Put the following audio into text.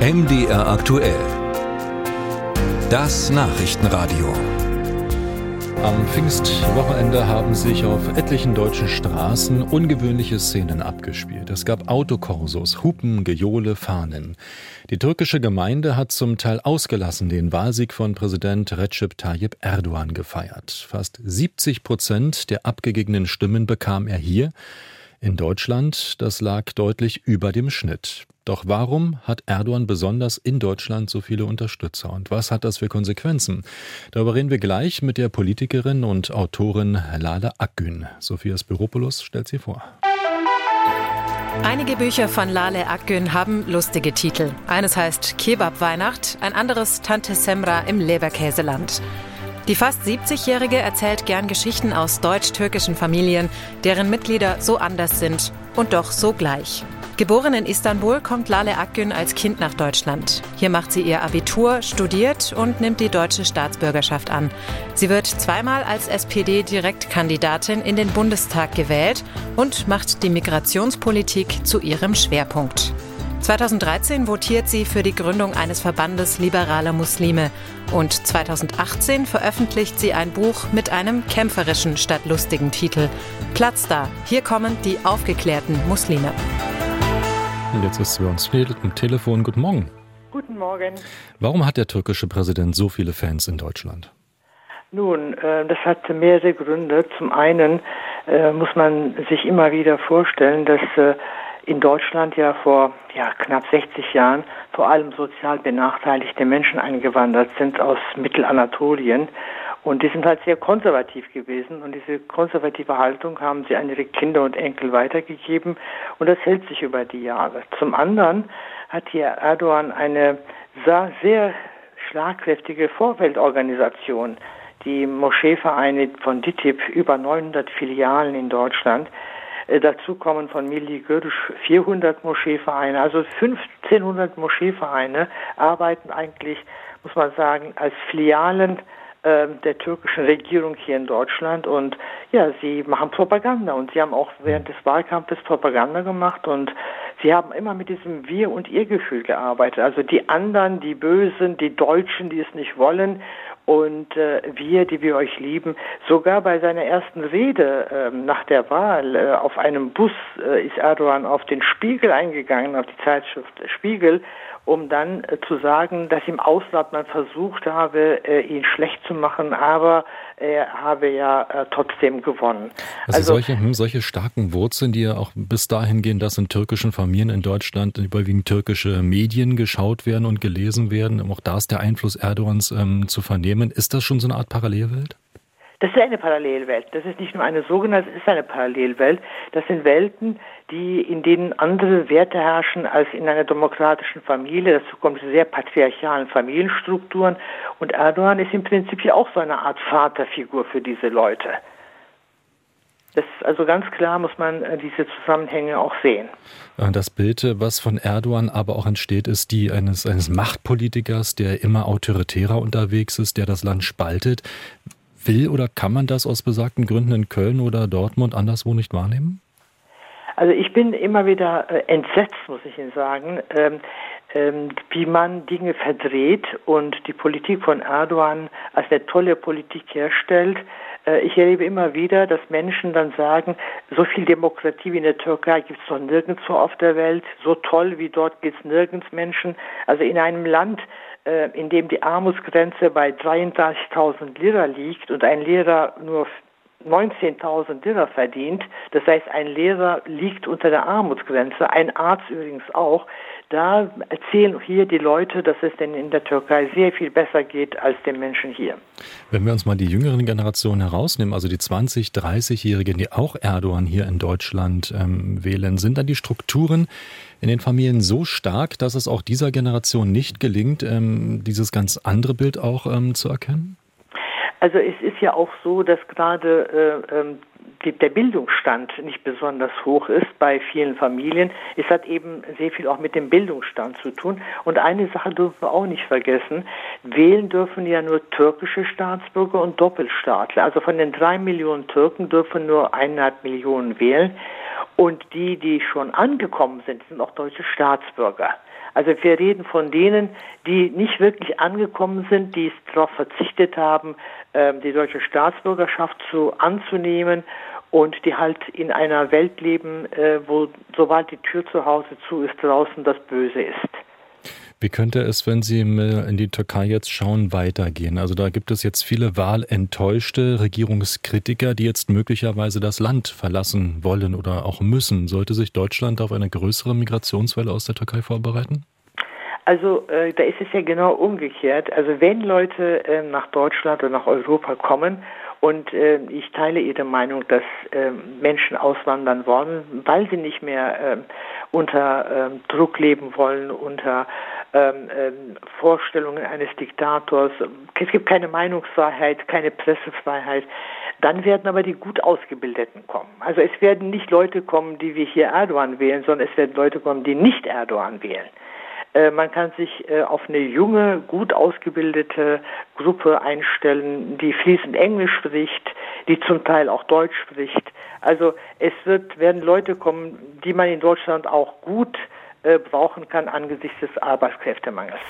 MDR aktuell. Das Nachrichtenradio. Am Pfingstwochenende haben sich auf etlichen deutschen Straßen ungewöhnliche Szenen abgespielt. Es gab Autokorsos, Hupen, Gejohle, Fahnen. Die türkische Gemeinde hat zum Teil ausgelassen den Wahlsieg von Präsident Recep Tayyip Erdogan gefeiert. Fast 70 Prozent der abgegebenen Stimmen bekam er hier. In Deutschland, das lag deutlich über dem Schnitt. Doch warum hat Erdogan besonders in Deutschland so viele Unterstützer und was hat das für Konsequenzen? Darüber reden wir gleich mit der Politikerin und Autorin Lale Akgün. Sophias Büropoulos stellt sie vor. Einige Bücher von Lale Akgün haben lustige Titel. Eines heißt Kebab Weihnacht, ein anderes Tante Semra im Leberkäseland. Die fast 70-Jährige erzählt gern Geschichten aus deutsch-türkischen Familien, deren Mitglieder so anders sind und doch so gleich. Geboren in Istanbul kommt Lale Akgün als Kind nach Deutschland. Hier macht sie ihr Abitur, studiert und nimmt die deutsche Staatsbürgerschaft an. Sie wird zweimal als SPD-Direktkandidatin in den Bundestag gewählt und macht die Migrationspolitik zu ihrem Schwerpunkt. 2013 votiert sie für die Gründung eines Verbandes liberaler Muslime und 2018 veröffentlicht sie ein Buch mit einem kämpferischen statt lustigen Titel Platz da, hier kommen die aufgeklärten Muslime. Und jetzt ist bei uns am Telefon. Guten Morgen. Guten Morgen. Warum hat der türkische Präsident so viele Fans in Deutschland? Nun, äh, das hat mehrere Gründe. Zum einen äh, muss man sich immer wieder vorstellen, dass äh, in Deutschland ja vor ja, knapp 60 Jahren vor allem sozial benachteiligte Menschen eingewandert sind aus Mittelanatolien und die sind halt sehr konservativ gewesen und diese konservative Haltung haben sie an ihre Kinder und Enkel weitergegeben und das hält sich über die Jahre. Zum anderen hat hier Erdogan eine sehr schlagkräftige Vorfeldorganisation. Die Moscheevereine von DITIB, über 900 Filialen in Deutschland. Äh, dazu kommen von Milli Görüş 400 Moscheevereine, also 1500 Moscheevereine arbeiten eigentlich, muss man sagen, als Filialen der türkischen Regierung hier in Deutschland. Und ja, sie machen Propaganda. Und sie haben auch während des Wahlkampfes Propaganda gemacht. Und sie haben immer mit diesem Wir- und Ihr-Gefühl gearbeitet. Also die anderen, die Bösen, die Deutschen, die es nicht wollen. Und äh, wir, die wir euch lieben. Sogar bei seiner ersten Rede äh, nach der Wahl äh, auf einem Bus äh, ist Erdogan auf den Spiegel eingegangen, auf die Zeitschrift Spiegel um dann äh, zu sagen, dass im Ausland man versucht habe, äh, ihn schlecht zu machen, aber er habe ja äh, trotzdem gewonnen. Also, also solche, hm, solche starken Wurzeln, die ja auch bis dahin gehen, dass in türkischen Familien in Deutschland überwiegend türkische Medien geschaut werden und gelesen werden, auch da ist der Einfluss Erdogans ähm, zu vernehmen. Ist das schon so eine Art Parallelwelt? Das ist eine Parallelwelt. Das ist nicht nur eine sogenannte, es ist eine Parallelwelt. Das sind Welten, die, in denen andere Werte herrschen als in einer demokratischen Familie. Dazu kommt sehr patriarchalen Familienstrukturen. Und Erdogan ist im Prinzip ja auch so eine Art Vaterfigur für diese Leute. Das also ganz klar muss man äh, diese Zusammenhänge auch sehen. Das Bild, was von Erdogan aber auch entsteht, ist die eines, eines Machtpolitikers, der immer autoritärer unterwegs ist, der das Land spaltet. Will oder kann man das aus besagten Gründen in Köln oder Dortmund anderswo nicht wahrnehmen? Also ich bin immer wieder äh, entsetzt, muss ich Ihnen sagen, ähm, ähm, wie man Dinge verdreht und die Politik von Erdogan als eine tolle Politik herstellt. Äh, ich erlebe immer wieder, dass Menschen dann sagen, so viel Demokratie wie in der Türkei gibt es doch nirgendwo auf der Welt, so toll wie dort gibt es nirgends Menschen. Also in einem Land, äh, in dem die Armutsgrenze bei 33.000 Lira liegt und ein Lehrer nur 19.000 Lira verdient, das heißt ein Lehrer liegt unter der Armutsgrenze, ein Arzt übrigens auch, da erzählen hier die Leute, dass es denn in der Türkei sehr viel besser geht als den Menschen hier. Wenn wir uns mal die jüngeren Generationen herausnehmen, also die 20-, 30-Jährigen, die auch Erdogan hier in Deutschland ähm, wählen, sind dann die Strukturen in den Familien so stark, dass es auch dieser Generation nicht gelingt, ähm, dieses ganz andere Bild auch ähm, zu erkennen? Also es ist ja auch so, dass gerade äh, ähm, der Bildungsstand nicht besonders hoch ist bei vielen Familien. Es hat eben sehr viel auch mit dem Bildungsstand zu tun. Und eine Sache dürfen wir auch nicht vergessen. Wählen dürfen ja nur türkische Staatsbürger und Doppelstaatler. Also von den drei Millionen Türken dürfen nur eineinhalb Millionen wählen. Und die, die schon angekommen sind, sind auch deutsche Staatsbürger. Also wir reden von denen, die nicht wirklich angekommen sind, die darauf verzichtet haben, ähm, die deutsche Staatsbürgerschaft zu anzunehmen und die halt in einer Welt leben, äh, wo sobald die Tür zu Hause zu ist, draußen das Böse ist. Wie könnte es, wenn Sie in die Türkei jetzt schauen, weitergehen? Also da gibt es jetzt viele wahlenttäuschte Regierungskritiker, die jetzt möglicherweise das Land verlassen wollen oder auch müssen. Sollte sich Deutschland auf eine größere Migrationswelle aus der Türkei vorbereiten? Also äh, da ist es ja genau umgekehrt. Also wenn Leute äh, nach Deutschland oder nach Europa kommen und äh, ich teile Ihre Meinung, dass äh, Menschen auswandern wollen, weil sie nicht mehr äh, unter äh, Druck leben wollen, unter ähm, ähm, Vorstellungen eines Diktators. Es gibt keine Meinungsfreiheit, keine Pressefreiheit. Dann werden aber die gut Ausgebildeten kommen. Also es werden nicht Leute kommen, die wie hier Erdogan wählen, sondern es werden Leute kommen, die nicht Erdogan wählen. Äh, man kann sich äh, auf eine junge, gut ausgebildete Gruppe einstellen, die fließend Englisch spricht, die zum Teil auch Deutsch spricht. Also es wird, werden Leute kommen, die man in Deutschland auch gut äh, brauchen kann angesichts des Arbeitskräftemangels.